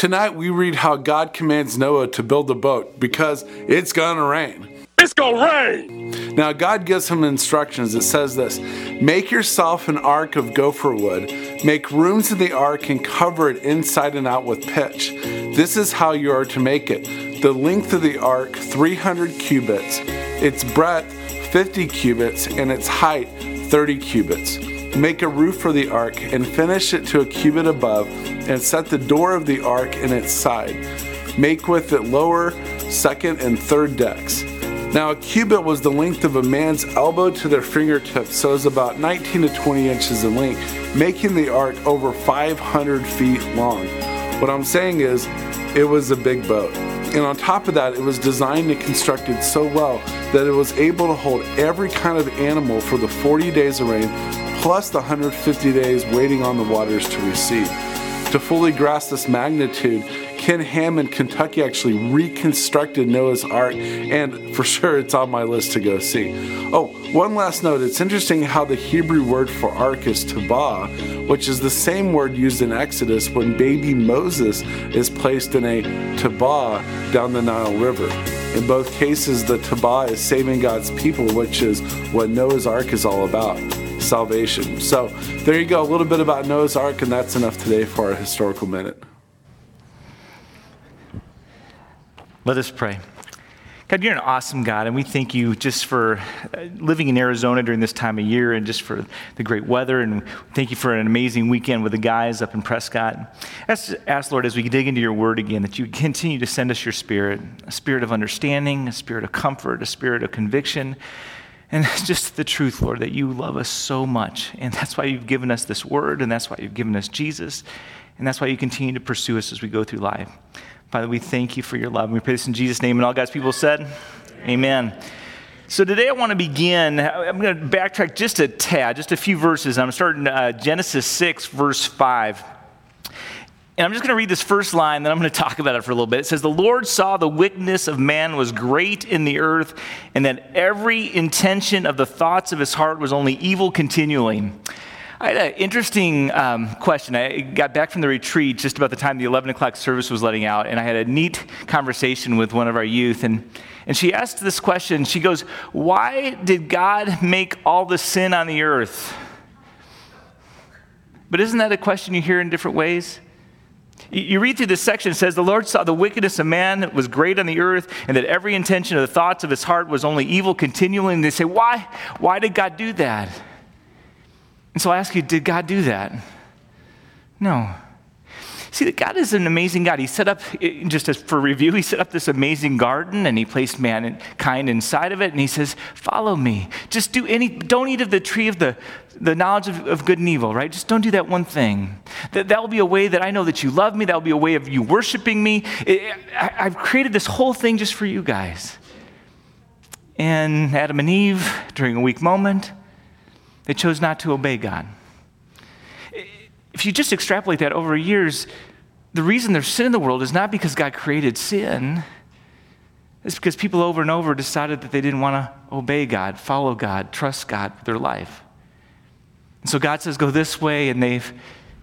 Tonight we read how God commands Noah to build a boat because it's gonna rain. It's gonna rain! Now, God gives him instructions. It says this Make yourself an ark of gopher wood, make rooms in the ark, and cover it inside and out with pitch. This is how you are to make it. The length of the ark, 300 cubits, its breadth, 50 cubits, and its height, 30 cubits. Make a roof for the ark and finish it to a cubit above, and set the door of the ark in its side. Make with it lower, second, and third decks. Now, a cubit was the length of a man's elbow to their fingertips, so it's about 19 to 20 inches in length, making the ark over 500 feet long. What I'm saying is, it was a big boat. And on top of that, it was designed and constructed so well that it was able to hold every kind of animal for the 40 days of rain, plus the 150 days waiting on the waters to recede. To fully grasp this magnitude, Ken Ham in Kentucky actually reconstructed Noah's Ark, and for sure it's on my list to go see. Oh, one last note it's interesting how the Hebrew word for ark is tabah, which is the same word used in Exodus when baby Moses is placed in a tabah down the Nile River. In both cases, the tabah is saving God's people, which is what Noah's Ark is all about salvation. So, there you go, a little bit about Noah's Ark, and that's enough today for our historical minute. Let us pray. God, you're an awesome God, and we thank you just for uh, living in Arizona during this time of year and just for the great weather. And thank you for an amazing weekend with the guys up in Prescott. Ask, ask, Lord, as we dig into your word again, that you continue to send us your spirit a spirit of understanding, a spirit of comfort, a spirit of conviction, and it's just the truth, Lord, that you love us so much. And that's why you've given us this word, and that's why you've given us Jesus, and that's why you continue to pursue us as we go through life. Father, we thank you for your love. And we pray this in Jesus' name. And all God's people said, Amen. So today I want to begin. I'm going to backtrack just a tad, just a few verses. I'm starting uh, Genesis 6, verse 5. And I'm just going to read this first line, then I'm going to talk about it for a little bit. It says, The Lord saw the wickedness of man was great in the earth, and that every intention of the thoughts of his heart was only evil continually. I had an interesting um, question. I got back from the retreat just about the time the 11 o'clock service was letting out, and I had a neat conversation with one of our youth. And, and she asked this question. She goes, Why did God make all the sin on the earth? But isn't that a question you hear in different ways? You read through this section, it says, The Lord saw the wickedness of man was great on the earth, and that every intention of the thoughts of his heart was only evil continually. And they say, Why? Why did God do that? And so I ask you, did God do that? No. See, that God is an amazing God. He set up, just as for review, he set up this amazing garden and he placed mankind inside of it and he says, Follow me. Just do any, don't eat of the tree of the, the knowledge of, of good and evil, right? Just don't do that one thing. That, that will be a way that I know that you love me. That will be a way of you worshiping me. I, I've created this whole thing just for you guys. And Adam and Eve, during a weak moment, they chose not to obey God. If you just extrapolate that over years, the reason there's sin in the world is not because God created sin. It's because people over and over decided that they didn't want to obey God, follow God, trust God with their life. And so God says, go this way, and they've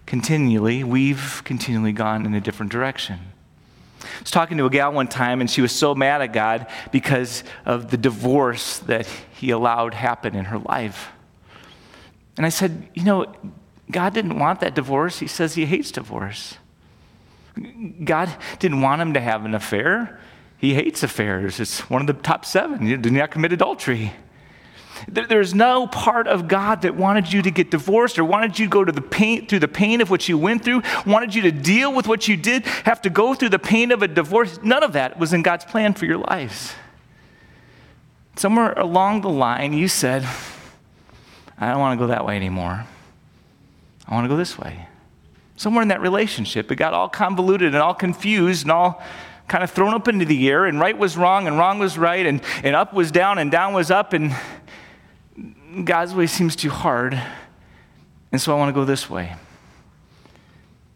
continually, we've continually gone in a different direction. I was talking to a gal one time, and she was so mad at God because of the divorce that He allowed happen in her life. And I said, You know, God didn't want that divorce. He says He hates divorce. God didn't want him to have an affair. He hates affairs. It's one of the top seven. You do not commit adultery. There's no part of God that wanted you to get divorced or wanted you to go to the pain, through the pain of what you went through, wanted you to deal with what you did, have to go through the pain of a divorce. None of that was in God's plan for your lives. Somewhere along the line, you said, I don't want to go that way anymore. I want to go this way. Somewhere in that relationship, it got all convoluted and all confused and all kind of thrown up into the air, and right was wrong and wrong was right, and, and up was down and down was up, and God's way seems too hard, and so I want to go this way.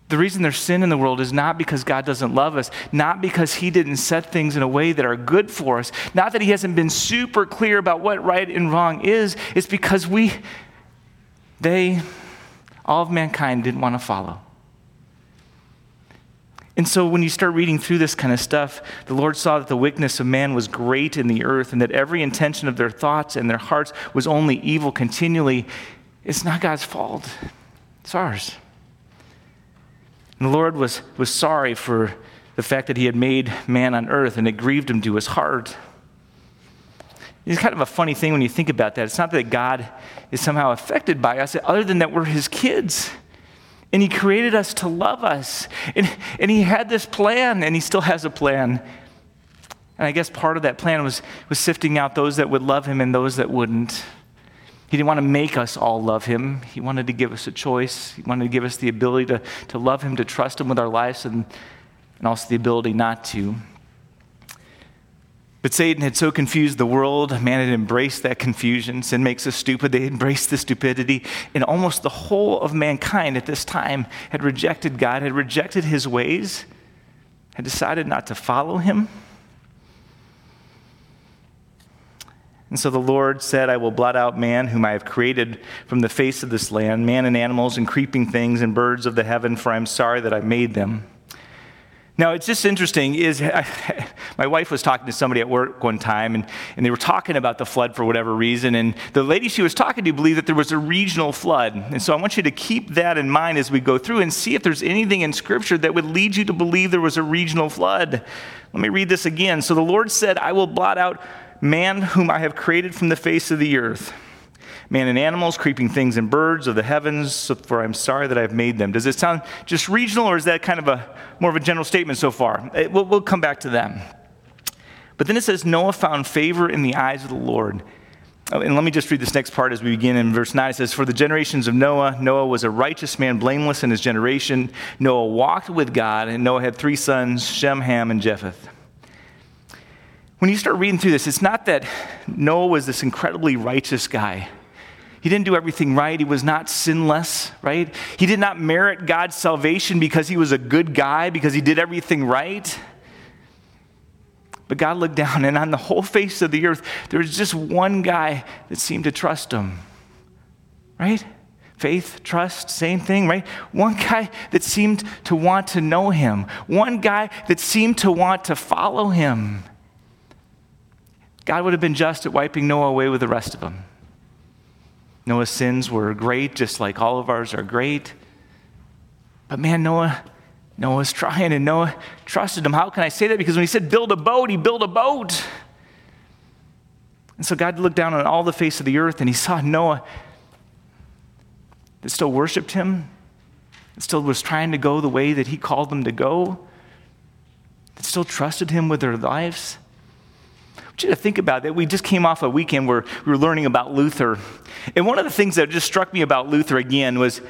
The reason there's sin in the world is not because God doesn't love us, not because He didn't set things in a way that are good for us, not that He hasn't been super clear about what right and wrong is. It's because we, they, all of mankind didn't want to follow. And so when you start reading through this kind of stuff, the Lord saw that the wickedness of man was great in the earth and that every intention of their thoughts and their hearts was only evil continually. It's not God's fault, it's ours. And the Lord was, was sorry for the fact that he had made man on earth and it grieved him to his heart. It's kind of a funny thing when you think about that. It's not that God is somehow affected by us, other than that we're his kids. And he created us to love us. And, and he had this plan, and he still has a plan. And I guess part of that plan was, was sifting out those that would love him and those that wouldn't. He didn't want to make us all love him. He wanted to give us a choice. He wanted to give us the ability to, to love him, to trust him with our lives, and, and also the ability not to. But Satan had so confused the world, man had embraced that confusion. Sin makes us stupid. They embraced the stupidity. And almost the whole of mankind at this time had rejected God, had rejected his ways, had decided not to follow him. And so the Lord said, I will blot out man, whom I have created from the face of this land, man and animals and creeping things and birds of the heaven, for I'm sorry that I made them. Now, it's just interesting is my wife was talking to somebody at work one time, and, and they were talking about the flood for whatever reason, and the lady she was talking to believed that there was a regional flood. And so I want you to keep that in mind as we go through and see if there's anything in Scripture that would lead you to believe there was a regional flood. Let me read this again. So the Lord said, I will blot out man whom I have created from the face of the earth man and animals, creeping things and birds of the heavens, for I'm sorry that I've made them. Does it sound just regional, or is that kind of a more of a general statement so far? It, uh, we'll, we'll come back to them. But then it says, Noah found favor in the eyes of the Lord. Oh, and let me just read this next part as we begin in verse 9. It says, For the generations of Noah, Noah was a righteous man, blameless in his generation. Noah walked with God, and Noah had three sons, Shem, Ham, and Japheth. When you start reading through this, it's not that Noah was this incredibly righteous guy. He didn't do everything right. He was not sinless, right? He did not merit God's salvation because he was a good guy, because he did everything right. But God looked down, and on the whole face of the earth, there was just one guy that seemed to trust him, right? Faith, trust, same thing, right? One guy that seemed to want to know him, one guy that seemed to want to follow him. God would have been just at wiping Noah away with the rest of them. Noah's sins were great, just like all of ours are great. But man, Noah, Noah's trying, and Noah trusted him. How can I say that? Because when he said build a boat, he built a boat. And so God looked down on all the face of the earth and he saw Noah that still worshiped him, that still was trying to go the way that he called them to go, that still trusted him with their lives you to think about that. We just came off a weekend where we were learning about Luther. And one of the things that just struck me about Luther again was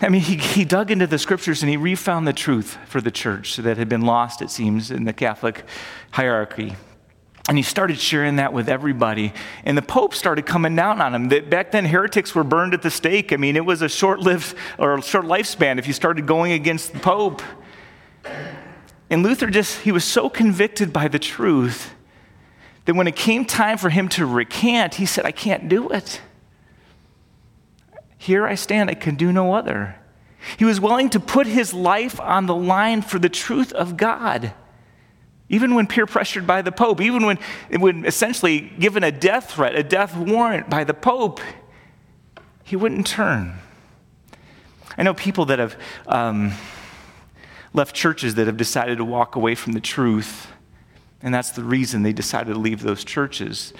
I mean, he, he dug into the scriptures and he refound the truth for the church that had been lost, it seems, in the Catholic hierarchy. And he started sharing that with everybody. And the Pope started coming down on him. That Back then, heretics were burned at the stake. I mean, it was a short lived or short lifespan if you started going against the Pope. And Luther just, he was so convicted by the truth that when it came time for him to recant, he said, I can't do it. Here I stand, I can do no other. He was willing to put his life on the line for the truth of God, even when peer pressured by the Pope, even when, when essentially given a death threat, a death warrant by the Pope, he wouldn't turn. I know people that have um, left churches that have decided to walk away from the truth and that's the reason they decided to leave those churches.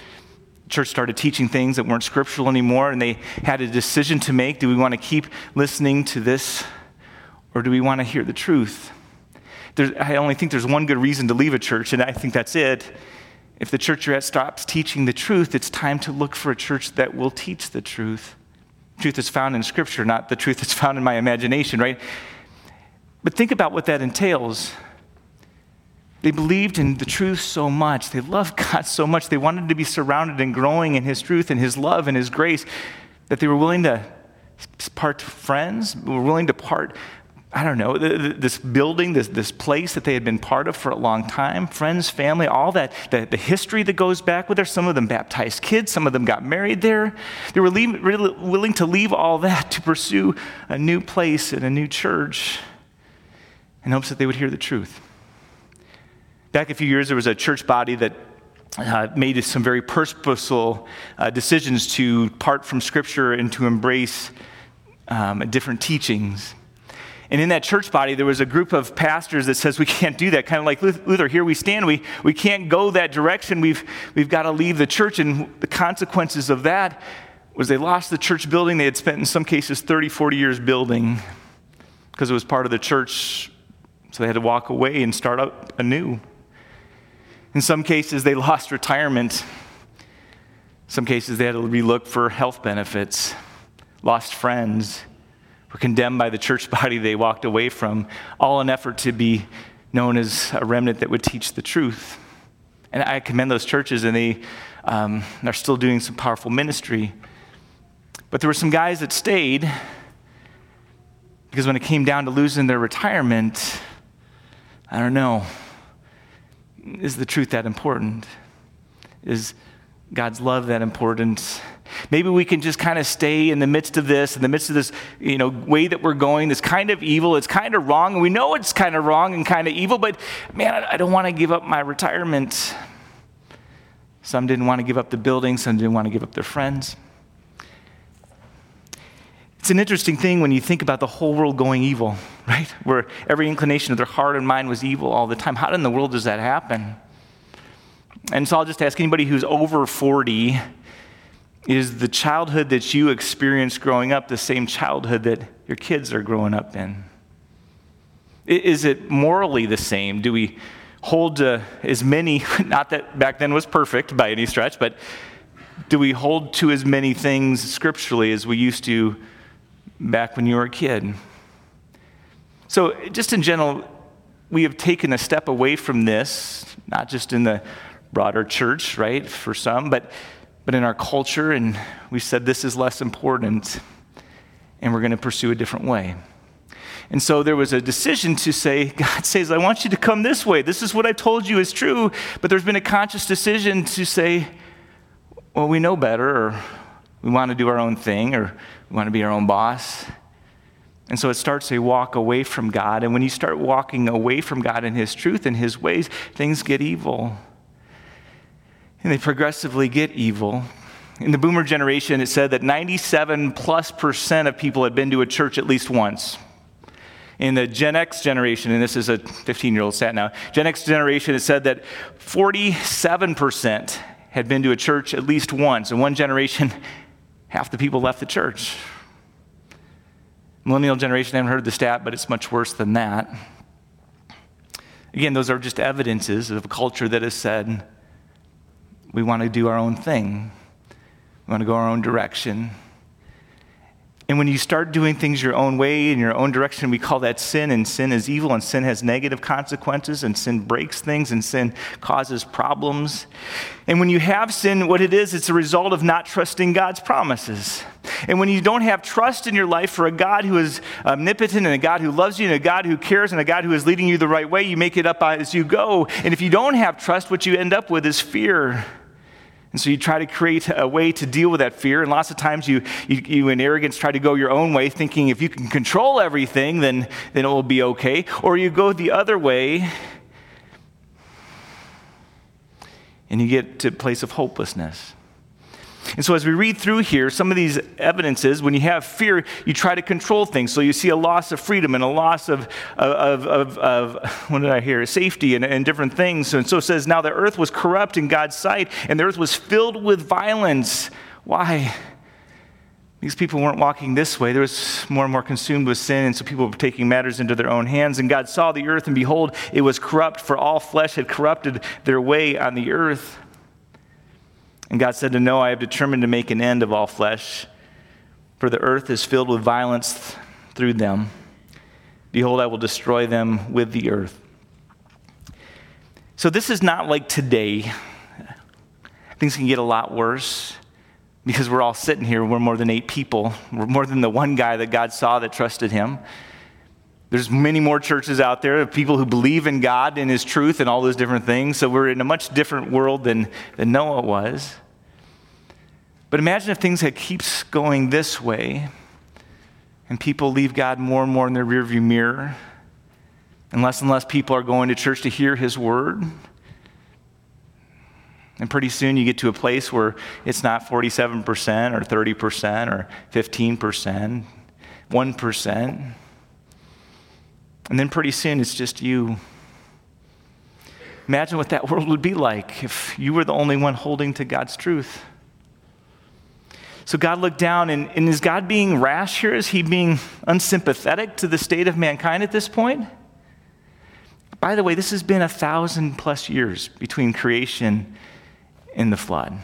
church started teaching things that weren't scriptural anymore, and they had a decision to make. Do we want to keep listening to this, or do we want to hear the truth? I only think there's one good reason to leave a church, and I think that's it. If the church you're at stops teaching the truth, it's time to look for a church that will teach the truth. Truth is found in Scripture, not the truth that's found in my imagination, right? But think about what that entails. They believed in the truth so much. They loved God so much. They wanted to be surrounded and growing in His truth and His love and His grace that they were willing to part friends, were willing to part, I don't know, this building, this, this place that they had been part of for a long time, friends, family, all that, the, the history that goes back with there. Some of them baptized kids, some of them got married there. They were leave, really willing to leave all that to pursue a new place and a new church. in hopes that they would hear the truth. Back a few years, there was a church body that uh, made some very purposeful uh, decisions to part from Scripture and to embrace um, different teachings. And in that church body, there was a group of pastors that says we can't do that. Kind of like Luther, here we stand. We, we can't go that direction. We've, we've got to leave the church. And the consequences of that was they lost the church building they had spent, in some cases, 30, 40 years building because it was part of the church. So they had to walk away and start up anew. In some cases, they lost retirement. Some cases, they had to relook for health benefits, lost friends were condemned by the church body they walked away from, all in effort to be known as a remnant that would teach the truth. And I commend those churches, and they um, are still doing some powerful ministry. But there were some guys that stayed because when it came down to losing their retirement, I don't know, is the truth that important? Is God's love that important? Maybe we can just kind of stay in the midst of this, in the midst of this, you know, way that we're going, this kind of evil. It's kind of wrong, we know it's kind of wrong and kind of evil, but man, I don't want to give up my retirement. Some didn't want to give up the building, some didn't want to give up their friends. It's an interesting thing when you think about the whole world going evil, right? Where every inclination of their heart and mind was evil all the time. How in the world does that happen? And so I'll just ask anybody who's over 40 is the childhood that you experienced growing up the same childhood that your kids are growing up in? Is it morally the same? Do we hold to as many, not that back then was perfect by any stretch, but do we hold to as many things scripturally as we used to back when you were a kid? So, just in general, we have taken a step away from this, not just in the broader church, right, for some, but but in our culture, and we said this is less important, and we're going to pursue a different way. And so there was a decision to say, God says, I want you to come this way. This is what I told you is true. But there's been a conscious decision to say, well, we know better, or we want to do our own thing, or we want to be our own boss. And so it starts a walk away from God. And when you start walking away from God and His truth and His ways, things get evil and they progressively get evil. In the boomer generation, it said that 97 plus percent of people had been to a church at least once. In the Gen X generation, and this is a 15 year old stat now, Gen X generation, it said that 47% had been to a church at least once. In one generation, half the people left the church. Millennial generation, haven't heard the stat, but it's much worse than that. Again, those are just evidences of a culture that has said, we want to do our own thing. We want to go our own direction. And when you start doing things your own way in your own direction, we call that sin, and sin is evil, and sin has negative consequences, and sin breaks things, and sin causes problems. And when you have sin, what it is, it's a result of not trusting God's promises. And when you don't have trust in your life for a God who is omnipotent, and a God who loves you, and a God who cares, and a God who is leading you the right way, you make it up as you go. And if you don't have trust, what you end up with is fear. And so you try to create a way to deal with that fear. And lots of times you, you, you, in arrogance, try to go your own way, thinking if you can control everything, then, then it will be okay. Or you go the other way and you get to a place of hopelessness. And so, as we read through here, some of these evidences, when you have fear, you try to control things. So, you see a loss of freedom and a loss of, of, of, of what did I hear? Safety and, and different things. And so it says, Now the earth was corrupt in God's sight, and the earth was filled with violence. Why? These people weren't walking this way. There was more and more consumed with sin, and so people were taking matters into their own hands. And God saw the earth, and behold, it was corrupt, for all flesh had corrupted their way on the earth. And God said to Noah, I have determined to make an end of all flesh, for the earth is filled with violence through them. Behold, I will destroy them with the earth. So this is not like today. Things can get a lot worse because we're all sitting here. We're more than eight people. We're more than the one guy that God saw that trusted him. There's many more churches out there of people who believe in God and His truth and all those different things. So we're in a much different world than, than Noah was. But imagine if things had keeps going this way and people leave God more and more in their rearview mirror And less and less people are going to church to hear his word. And pretty soon you get to a place where it's not 47% or 30% or 15%, 1%. And then pretty soon it's just you. Imagine what that world would be like if you were the only one holding to God's truth. So God looked down, and, and is God being rash here? Is he being unsympathetic to the state of mankind at this point? By the way, this has been a thousand plus years between creation and the flood.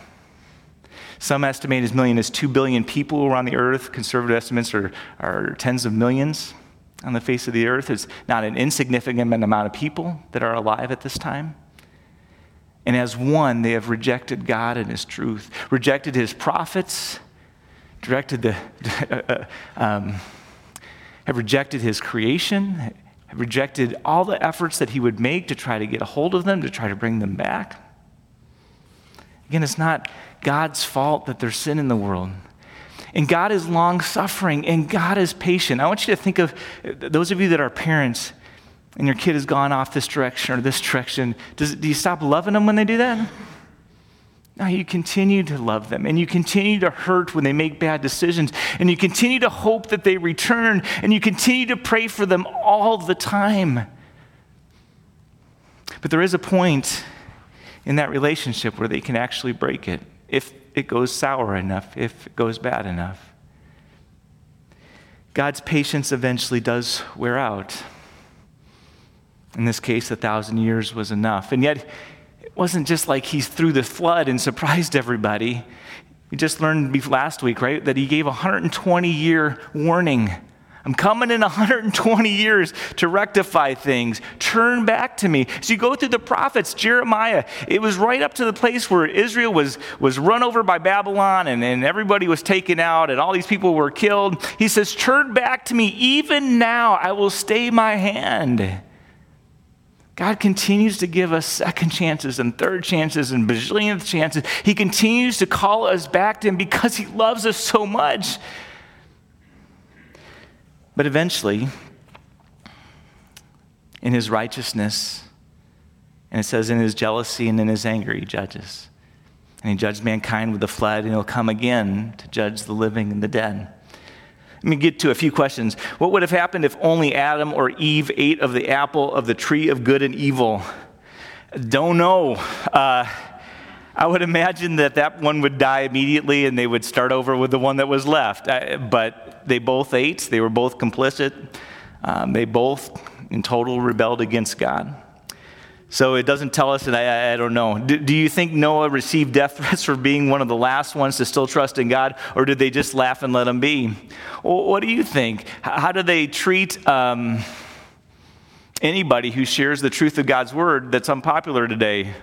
Some estimate as million as 2 billion people around the earth. Conservative estimates are, are tens of millions on the face of the earth. It's not an insignificant amount of people that are alive at this time. And as one, they have rejected God and His truth, rejected His prophets, directed the, uh, um, have rejected His creation, have rejected all the efforts that He would make to try to get a hold of them, to try to bring them back. Again, it's not God's fault that there's sin in the world. And God is long suffering and God is patient. I want you to think of those of you that are parents and your kid has gone off this direction or this direction. Does, do you stop loving them when they do that? No, you continue to love them and you continue to hurt when they make bad decisions and you continue to hope that they return and you continue to pray for them all the time. But there is a point in that relationship where they can actually break it if it goes sour enough, if it goes bad enough. God's patience eventually does wear out. In this case, a thousand years was enough. And yet, it wasn't just like he's through the flood and surprised everybody. We just learned last week, right, that he gave a 120 year warning I'm coming in 120 years to rectify things. Turn back to me. So you go through the prophets, Jeremiah, it was right up to the place where Israel was, was run over by Babylon and, and everybody was taken out and all these people were killed. He says, Turn back to me. Even now, I will stay my hand. God continues to give us second chances and third chances and bajillionth chances. He continues to call us back to Him because He loves us so much. But eventually, in his righteousness, and it says in his jealousy and in his anger, he judges. And he judged mankind with the flood, and he'll come again to judge the living and the dead. Let me get to a few questions. What would have happened if only Adam or Eve ate of the apple of the tree of good and evil? Don't know. Uh, I would imagine that that one would die immediately and they would start over with the one that was left. But they both ate, they were both complicit. Um, they both, in total, rebelled against God. So it doesn't tell us, and I, I don't know. Do, do, you think Noah received death threats for being one of the last ones to still trust in God, or did they just laugh and let him be? What do you think? How, how do they treat um, anybody who shares the truth of God's word that's unpopular today?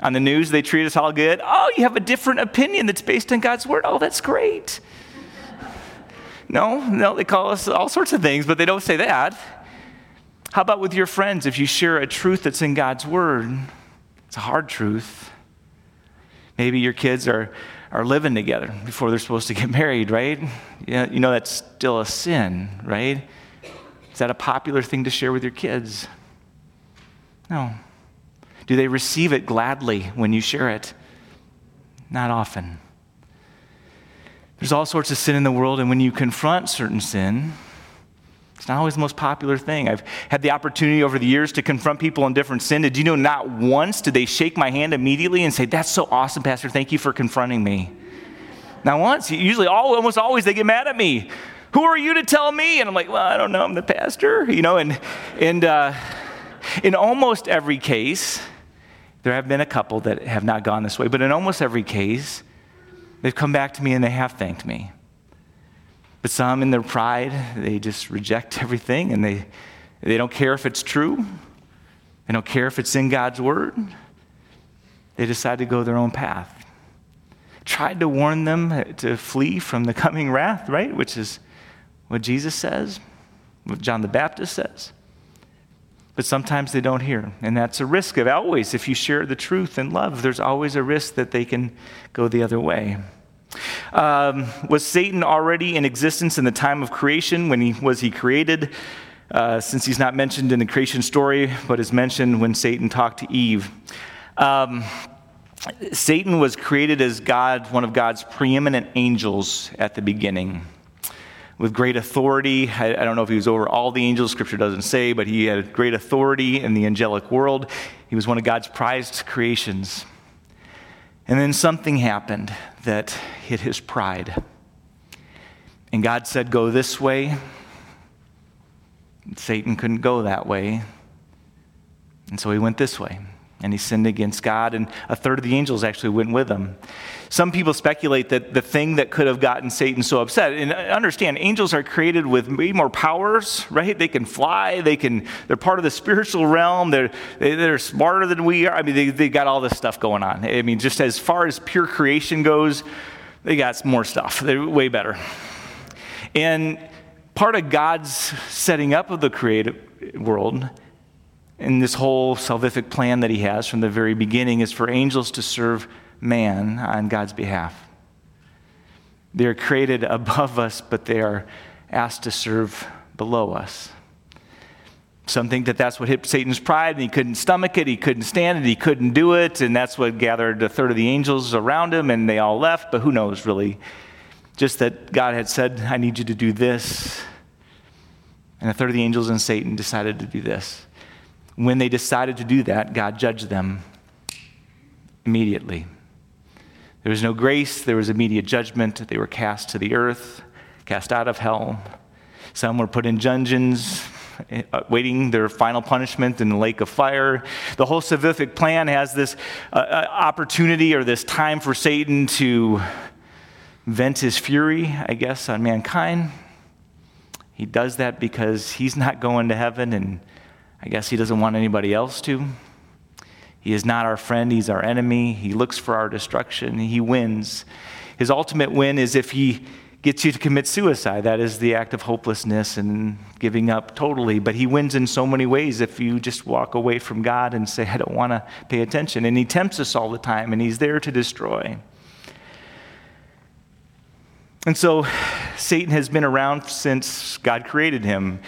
On the news, they treat us all good. Oh, you have a different opinion that's based on God's word. Oh, that's great. No, no, they call us all sorts of things, but they don't say that. How about with your friends if you share a truth that's in God's word? It's a hard truth. Maybe your kids are, are living together before they're supposed to get married, right? Yeah, you know that's still a sin, right? Is that a popular thing to share with your kids? No. Do they receive it gladly when you share it? Not often. There's all sorts of sin in the world, and when you confront certain sin, it's not always the most popular thing. I've had the opportunity over the years to confront people on different sin. Did you know not once did they shake my hand immediately and say, That's so awesome, Pastor. Thank you for confronting me. Not once. Usually, almost always, they get mad at me. Who are you to tell me? And I'm like, Well, I don't know. I'm the pastor, you know. And, and uh, in almost every case, there have been a couple that have not gone this way, but in almost every case, they've come back to me and they have thanked me. But some, in their pride, they just reject everything and they, they don't care if it's true. They don't care if it's in God's word. They decide to go their own path. Tried to warn them to flee from the coming wrath, right? Which is what Jesus says, what John the Baptist says but sometimes they don't hear. And that's a risk of always, if you share the truth and love, there's always a risk that they can go the other way. Um, was Satan already in existence in the time of creation when he was he created? uh, since he's not mentioned in the creation story, but is mentioned when Satan talked to Eve. Um, Satan was created as God, one of God's preeminent angels at the beginning. With great authority. I, I, don't know if he was over all the angels, scripture doesn't say, but he had great authority in the angelic world. He was one of God's prized creations. And then something happened that hit his pride. And God said, Go this way. Satan couldn't go that way. And so he went this way and he sinned against God, and a third of the angels actually went with him. Some people speculate that the thing that could have gotten Satan so upset, and understand, angels are created with way more powers, right? They can fly, they can, they're part of the spiritual realm, they're, they're smarter than we are. I mean, they, they got all this stuff going on. I mean, just as far as pure creation goes, they got more stuff. They're way better. And part of God's setting up of the created world and this whole salvific plan that he has from the very beginning is for angels to serve man on God's behalf. They're created above us, but they are asked to serve below us. Some think that that's what hit Satan's pride, and he couldn't stomach it, he couldn't stand it, he couldn't do it, and that's what gathered a third of the angels around him, and they all left, but who knows really? Just that God had said, I need you to do this. And a third of the angels and Satan decided to do this. When they decided to do that, God judged them immediately. There was no grace, there was immediate judgment. They were cast to the earth, cast out of hell. Some were put in dungeons, uh, waiting their final punishment in the lake of fire. The whole salvific plan has this uh, uh, opportunity or this time for Satan to vent his fury, I guess, on mankind. He does that because he's not going to heaven and I guess he doesn't want anybody else to. He is not our friend, he's our enemy. He looks for our destruction, he wins. His ultimate win is if he gets you to commit suicide. That is the act of hopelessness and giving up totally. But he wins in so many ways if you just walk away from God and say, I don't want to pay attention. And he tempts us all the time, and he's there to destroy. And so Satan has been around since God created him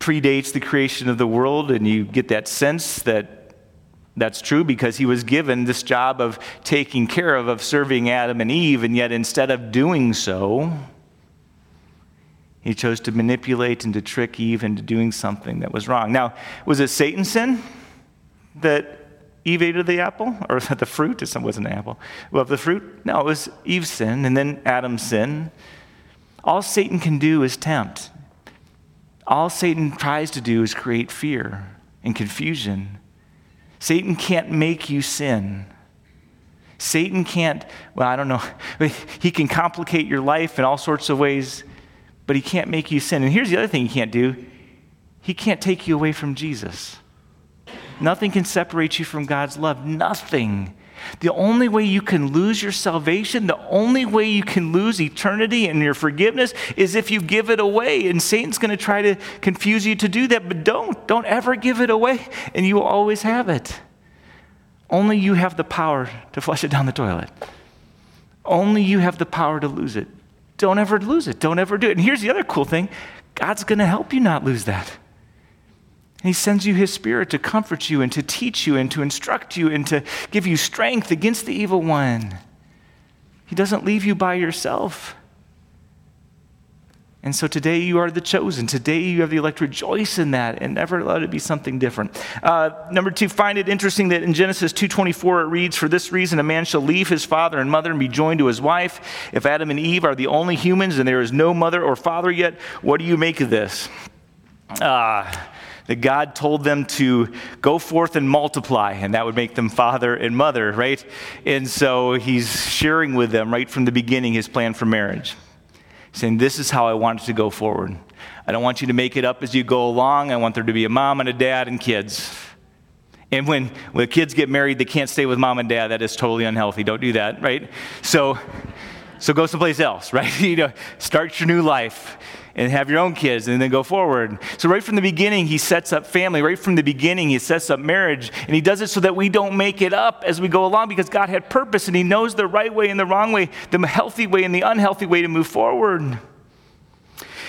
predates the creation of the world, and you get that sense that that's true because he was given this job of taking care of, of serving Adam and Eve, and yet instead of doing so, he chose to manipulate and to trick Eve into doing something that was wrong. Now, was it Satan's sin that Eve ate of the apple? Or the fruit? It wasn't an apple. Well, the fruit? No, it was Eve's sin and then Adam's sin. All Satan can do is tempt. All Satan tries to do is create fear and confusion. Satan can't make you sin. Satan can't, well, I don't know, he can complicate your life in all sorts of ways, but he can't make you sin. And here's the other thing he can't do he can't take you away from Jesus. Nothing can separate you from God's love. Nothing. The only way you can lose your salvation, the only way you can lose eternity and your forgiveness is if you give it away. And Satan's going to try to confuse you to do that, but don't. Don't ever give it away, and you will always have it. Only you have the power to flush it down the toilet. Only you have the power to lose it. Don't ever lose it. Don't ever do it. And here's the other cool thing God's going to help you not lose that. And he sends you his spirit to comfort you and to teach you and to instruct you and to give you strength against the evil one. He doesn't leave you by yourself. And so today you are the chosen. Today you have the elect. Rejoice in that and never let it be something different. Uh, number two, find it interesting that in Genesis 2.24 it reads, For this reason a man shall leave his father and mother and be joined to his wife. If Adam and Eve are the only humans and there is no mother or father yet, what do you make of this? Uh, that God told them to go forth and multiply, and that would make them father and mother, right? And so he's sharing with them right from the beginning his plan for marriage, saying, This is how I want it to go forward. I don't want you to make it up as you go along. I want there to be a mom and a dad and kids. And when, when kids get married, they can't stay with mom and dad. That is totally unhealthy. Don't do that, right? So, so go someplace else, right? you know, start your new life and have your own kids and then go forward. So, right from the beginning, he sets up family. Right from the beginning, he sets up marriage. And he does it so that we don't make it up as we go along because God had purpose and he knows the right way and the wrong way, the healthy way and the unhealthy way to move forward.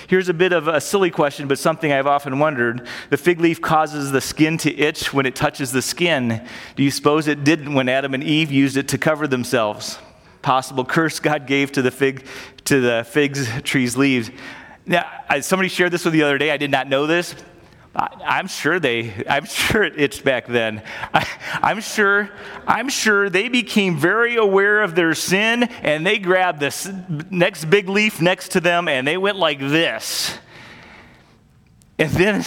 Here's a bit of a silly question, but something I've often wondered. The fig leaf causes the skin to itch when it touches the skin. Do you suppose it didn't when Adam and Eve used it to cover themselves? Possible curse God gave to the fig to the figs tree's leaves. Now, somebody shared this with the other day. I did not know this. I, am sure they, I'm sure it itched back then. I, I'm sure, I'm sure they became very aware of their sin and they grabbed the next big leaf next to them and they went like this. And then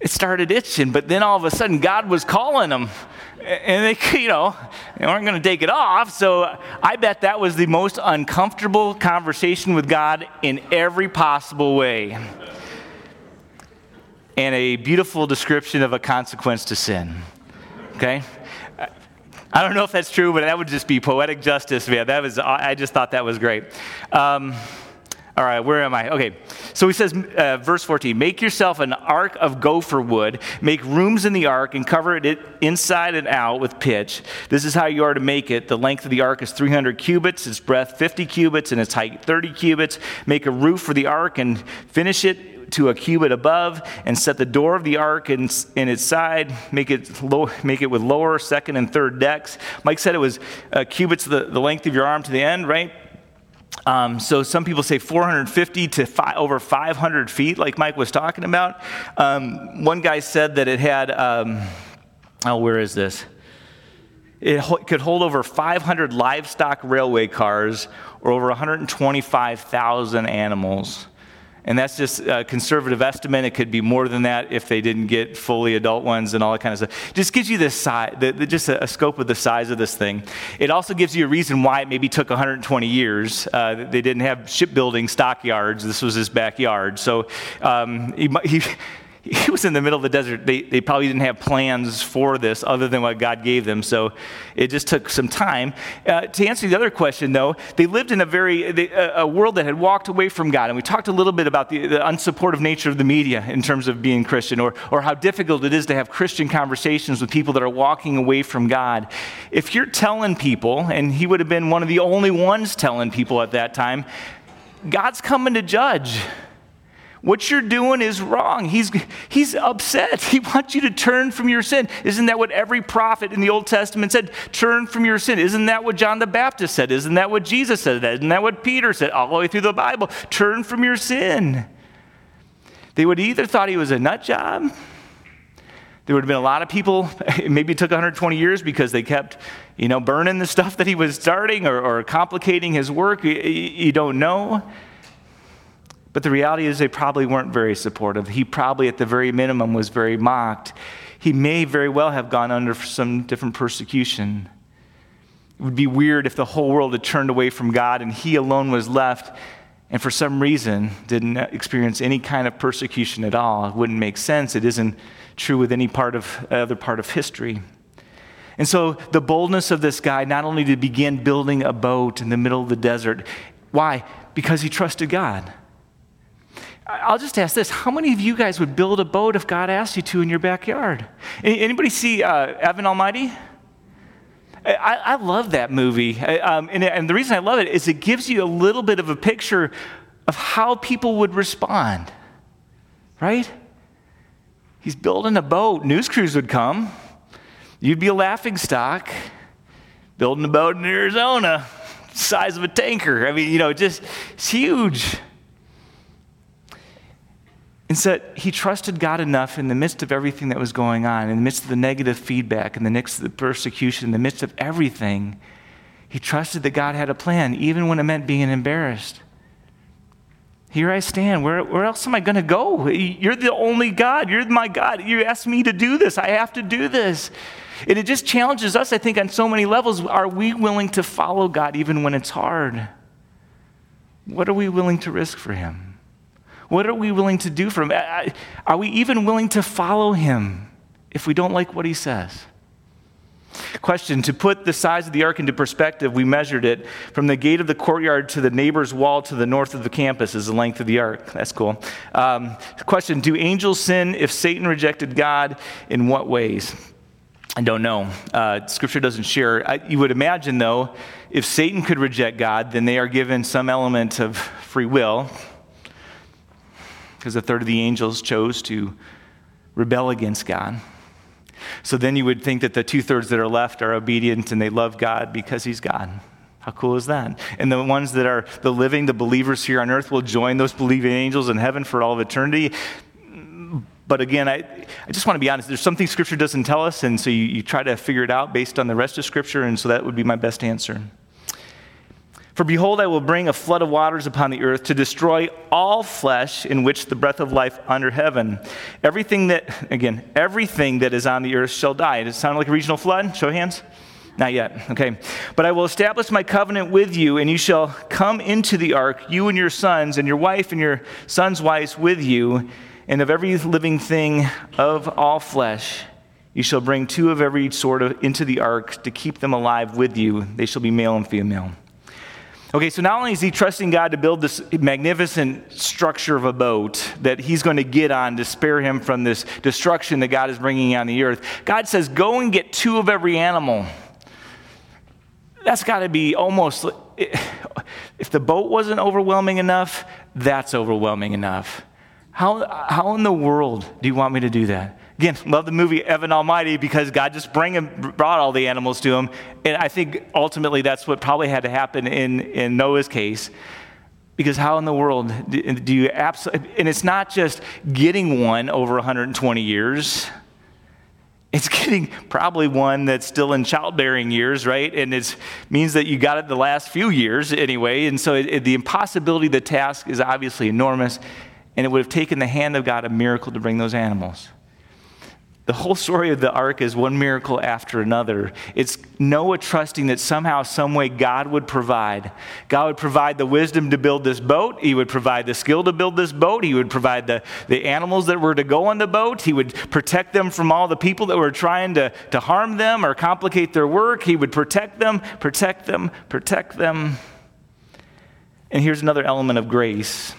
it started itching, but then all of a sudden God was calling them. And they, you know, they weren't going to take it off. So I bet that was the most uncomfortable conversation with God in every possible way and a beautiful description of a consequence to sin. Okay? I don't know if that's true, but that would just be poetic justice. Yeah, that was, I just thought that was great. Um, all right, where am I? Okay, so he says, uh, verse 14, make yourself an ark of gopher wood, make rooms in the ark, and cover it inside and out with pitch. This is how you are to make it. The length of the ark is 300 cubits, its breadth 50 cubits, and its height 30 cubits. Make a roof for the ark and finish it to a cubit above and set the door of the ark in, in its side, make it, low, make it with lower, second, and third decks. Mike said it was uh, cubits the, the length of your arm to the end, right? Um, so some people say 450 to five, over 500 feet, like Mike was talking about. Um, one guy said that it had, um, oh, where is this? It could hold over 500 livestock railway cars or over 125,000 animals. And that's just a conservative estimate. It could be more than that if they didn't get fully adult ones and all that kind of stuff. Just gives you this size, the, the, just a, a, scope of the size of this thing. It also gives you a reason why it maybe took 120 years. Uh, they didn't have shipbuilding stockyards. This was his backyard. So um, he, he he was in the middle of the desert. They, they probably didn't have plans for this other than what God gave them. So it just took some time. Uh, to answer the other question, though, they lived in a very they, a world that had walked away from God. And we talked a little bit about the, the unsupportive nature of the media in terms of being Christian or, or how difficult it is to have Christian conversations with people that are walking away from God. If you're telling people, and he would have been one of the only ones telling people at that time, God's coming to judge. What you're doing is wrong. He's, he's upset. He wants you to turn from your sin. Isn't that what every prophet in the Old Testament said? Turn from your sin. Isn't that what John the Baptist said? Isn't that what Jesus said? Isn't that what Peter said all the way through the Bible? Turn from your sin. They would either thought he was a nut job. There would have been a lot of people, maybe it took 120 years because they kept, you know, burning the stuff that he was starting or, or complicating his work. You, you don't know. But the reality is, they probably weren't very supportive. He probably, at the very minimum, was very mocked. He may very well have gone under some different persecution. It would be weird if the whole world had turned away from God and he alone was left and for some reason didn't experience any kind of persecution at all. It wouldn't make sense. It isn't true with any part of, other part of history. And so the boldness of this guy not only to begin building a boat in the middle of the desert, why? Because he trusted God. I'll just ask this how many of you guys would build a boat if God asked you to in your backyard? Anybody see uh, Evan Almighty? I, I, love that movie. Um, and, and the reason I love it is it gives you a little bit of a picture of how people would respond, right? He's building a boat, news crews would come. You'd be a laughing stock, building a boat in Arizona, size of a tanker. I mean, you know, just it's huge. And so he trusted God enough in the midst of everything that was going on, in the midst of the negative feedback, in the midst of the persecution, in the midst of everything. He trusted that God had a plan, even when it meant being embarrassed. Here I stand. Where, where else am I going to go? You're the only God. You're my God. You asked me to do this. I have to do this. And it just challenges us, I think, on so many levels. Are we willing to follow God even when it's hard? What are we willing to risk for Him? What are we willing to do for him? Are we even willing to follow him if we don't like what he says? Question To put the size of the ark into perspective, we measured it from the gate of the courtyard to the neighbor's wall to the north of the campus is the length of the ark. That's cool. Um, question Do angels sin if Satan rejected God? In what ways? I don't know. Uh, scripture doesn't share. I, you would imagine, though, if Satan could reject God, then they are given some element of free will because a third of the angels chose to rebel against God. So then you would think that the two thirds that are left are obedient and they love God because He's God. How cool is that? And the ones that are the living, the believers here on earth will join those believing angels in heaven for all of eternity. But again, I, I just want to be honest. There's something Scripture doesn't tell us, and so you, you try to figure it out based on the rest of Scripture, and so that would be my best answer. For behold, I will bring a flood of waters upon the earth to destroy all flesh in which the breath of life under heaven. Everything that, again, everything that is on the earth shall die. Does it sound like a regional flood? Show hands. Not yet. Okay. But I will establish my covenant with you, and you shall come into the ark, you and your sons, and your wife and your sons' wives with you, and of every living thing of all flesh. You shall bring two of every sort of into the ark to keep them alive with you. They shall be male and female. Okay, so not only is he trusting God to build this magnificent structure of a boat that he's going to get on to spare him from this destruction that God is bringing on the earth, God says, Go and get two of every animal. That's got to be almost, if the boat wasn't overwhelming enough, that's overwhelming enough. How, how in the world do you want me to do that? Again, love the movie Evan Almighty because God just bring him, brought all the animals to him. And I think ultimately that's what probably had to happen in, in Noah's case. Because how in the world do you absolutely, and it's not just getting one over 120 years. It's getting probably one that's still in childbearing years, right? And it means that you got it the last few years anyway. And so it, it, the impossibility of the task is obviously enormous. And it would have taken the hand of God a miracle to bring those animals. The whole story of the ark is one miracle after another. It's Noah trusting that somehow, some way, God would provide. God would provide the wisdom to build this boat. He would provide the skill to build this boat. He would provide the, the animals that were to go on the boat. He would protect them from all the people that were trying to, to harm them or complicate their work. He would protect them, protect them, protect them. And here's another element of grace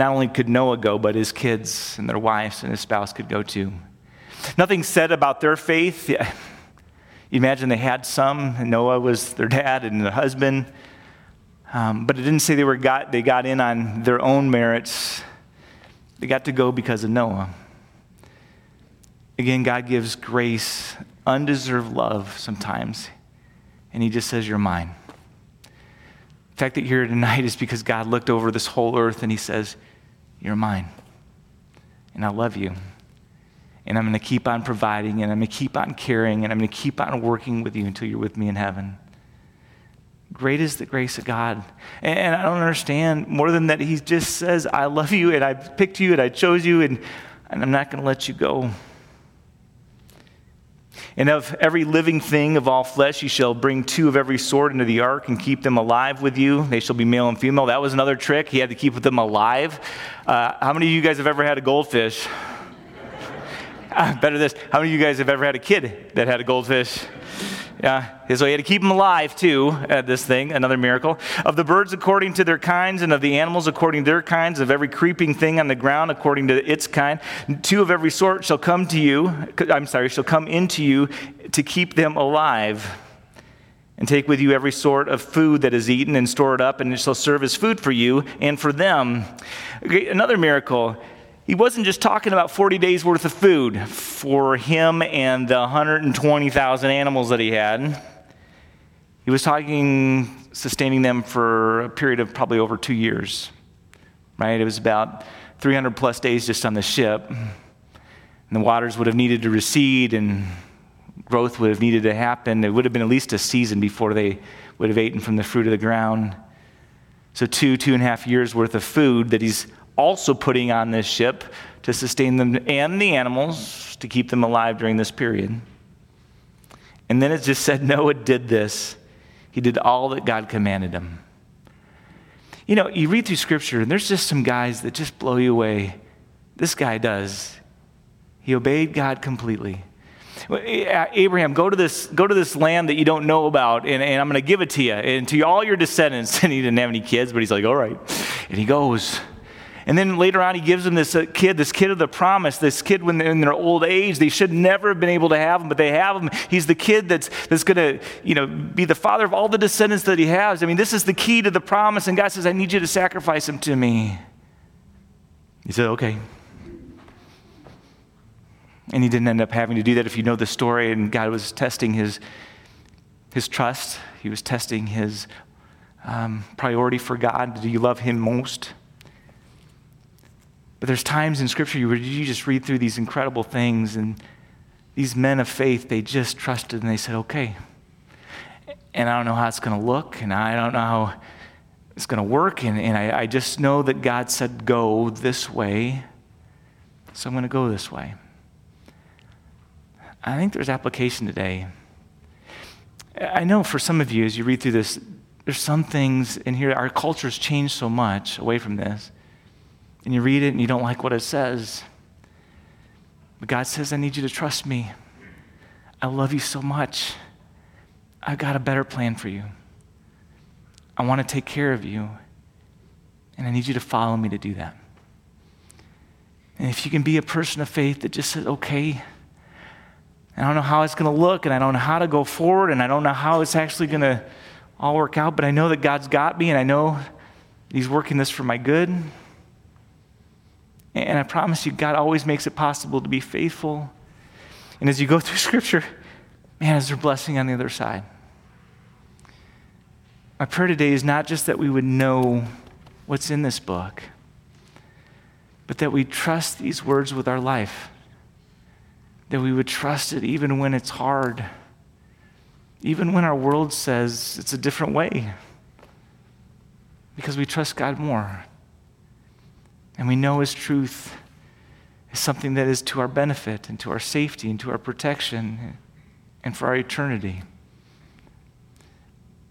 not only could Noah go, but his kids and their wives and his spouse could go too. Nothing said about their faith. You imagine they had some. Noah was their dad and their husband. Um, but it didn't say they, were got, they got in on their own merits. They got to go because of Noah. Again, God gives grace, undeserved love sometimes. And he just says, You're mine. The fact that you're here tonight is because God looked over this whole earth and he says, you're mine. And I love you. And I'm going to keep on providing, and I'm going to keep on caring, and I'm going to keep on working with you until you're with me in heaven. Great is the grace of God. And I don't understand more than that. He just says, I love you, and I picked you, and I chose you, and, and I'm not going to let you go. And of every living thing of all flesh, you shall bring two of every sort into the ark and keep them alive with you. They shall be male and female. That was another trick. He had to keep them alive. Uh, how many of you guys have ever had a goldfish? uh, better this. How many of you guys have ever had a kid that had a goldfish? Yeah, so he had to keep them alive too, at this thing, another miracle. Of the birds according to their kinds, and of the animals according to their kinds, of every creeping thing on the ground according to its kind. Two of every sort shall come to you, I'm sorry, shall come into you to keep them alive. And take with you every sort of food that is eaten and store it up, and it shall serve as food for you and for them. Another miracle he wasn't just talking about 40 days worth of food for him and the 120,000 animals that he had. He was talking sustaining them for a period of probably over two years, right? It was about 300 plus days just on the ship. And the waters would have needed to recede and growth would have needed to happen. It would have been at least a season before they would have eaten from the fruit of the ground. So, two, two and a half years worth of food that he's also putting on this ship to sustain them and the animals to keep them alive during this period. And then it just said Noah did this. He did all that God commanded him. You know, you read through scripture, and there's just some guys that just blow you away. This guy does. He obeyed God completely. Abraham, go to this, go to this land that you don't know about, and, and I'm going to give it to you and to all your descendants. And he didn't have any kids, but he's like, all right. And he goes. And then later on, he gives them this uh, kid, this kid of the promise, this kid when they're in their old age. They should never have been able to have him, but they have him. He's the kid that's, that's going to you know, be the father of all the descendants that he has. I mean, this is the key to the promise. And God says, I need you to sacrifice him to me. He said, Okay. And he didn't end up having to do that if you know the story, and God was testing his, his trust. He was testing his um, priority for God. Do you love him most? But there's times in Scripture where you just read through these incredible things, and these men of faith, they just trusted and they said, okay. And I don't know how it's going to look, and I don't know how it's going to work, and, and I, I just know that God said, go this way, so I'm going to go this way. I think there's application today. I know for some of you, as you read through this, there's some things in here, our culture's changed so much away from this. And you read it and you don't like what it says. But God says, I need you to trust me. I love you so much. I've got a better plan for you. I want to take care of you. And I need you to follow me to do that. And if you can be a person of faith that just says, okay, I don't know how it's going to look, and I don't know how to go forward, and I don't know how it's actually going to all work out, but I know that God's got me, and I know He's working this for my good. And I promise you, God always makes it possible to be faithful. And as you go through Scripture, man, is there blessing on the other side? My prayer today is not just that we would know what's in this book, but that we trust these words with our life that we would trust it even when it's hard, even when our world says it's a different way, because we trust God more. And we know His truth is something that is to our benefit and to our safety and to our protection and for our eternity.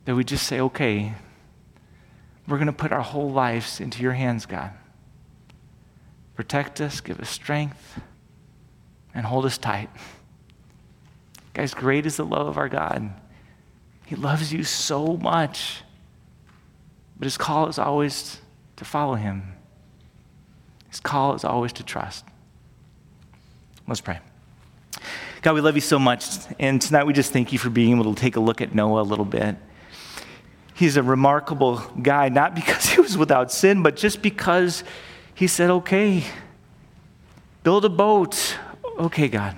That we just say, okay, we're going to put our whole lives into your hands, God. Protect us, give us strength and hold us tight. Guys, great is the love of our God. He loves you so much. But his call is always to follow him. His call is always to trust. Let's pray. God, we love you so much. And tonight we just thank you for being able to take a look at Noah a little bit. He's a remarkable guy, not because he was without sin, but just because he said, okay, build a boat, okay, God.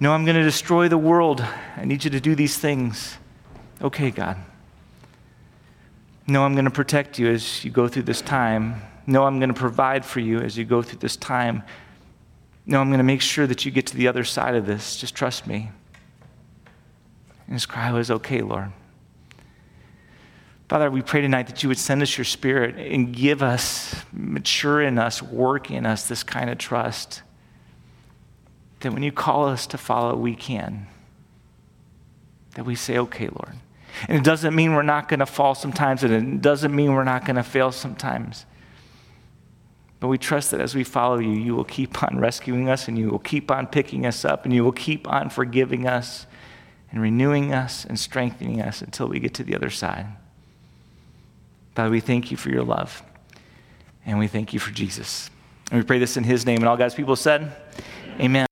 Noah, I'm going to destroy the world. I need you to do these things. Okay, God. Noah, I'm going to protect you as you go through this time. Noah, I'm going to provide for you as you go through this time. Noah, I'm going to make sure that you get to the other side of this. Just trust me. And his cry was, Okay, Lord. Father, we pray tonight that you would send us your spirit and give us, mature in us, work in us this kind of trust that when you call us to follow, we can. That we say, okay, Lord. And it doesn't mean we're not going to fall sometimes, and it doesn't mean we're not going to fail sometimes. But we trust that as we follow you, you will keep on rescuing us, and you will keep on picking us up, and you will keep on forgiving us, and renewing us, and strengthening us until we get to the other side. Father, we thank you for your love, and we thank you for Jesus. And we pray this in his name. And all God's people said, Amen.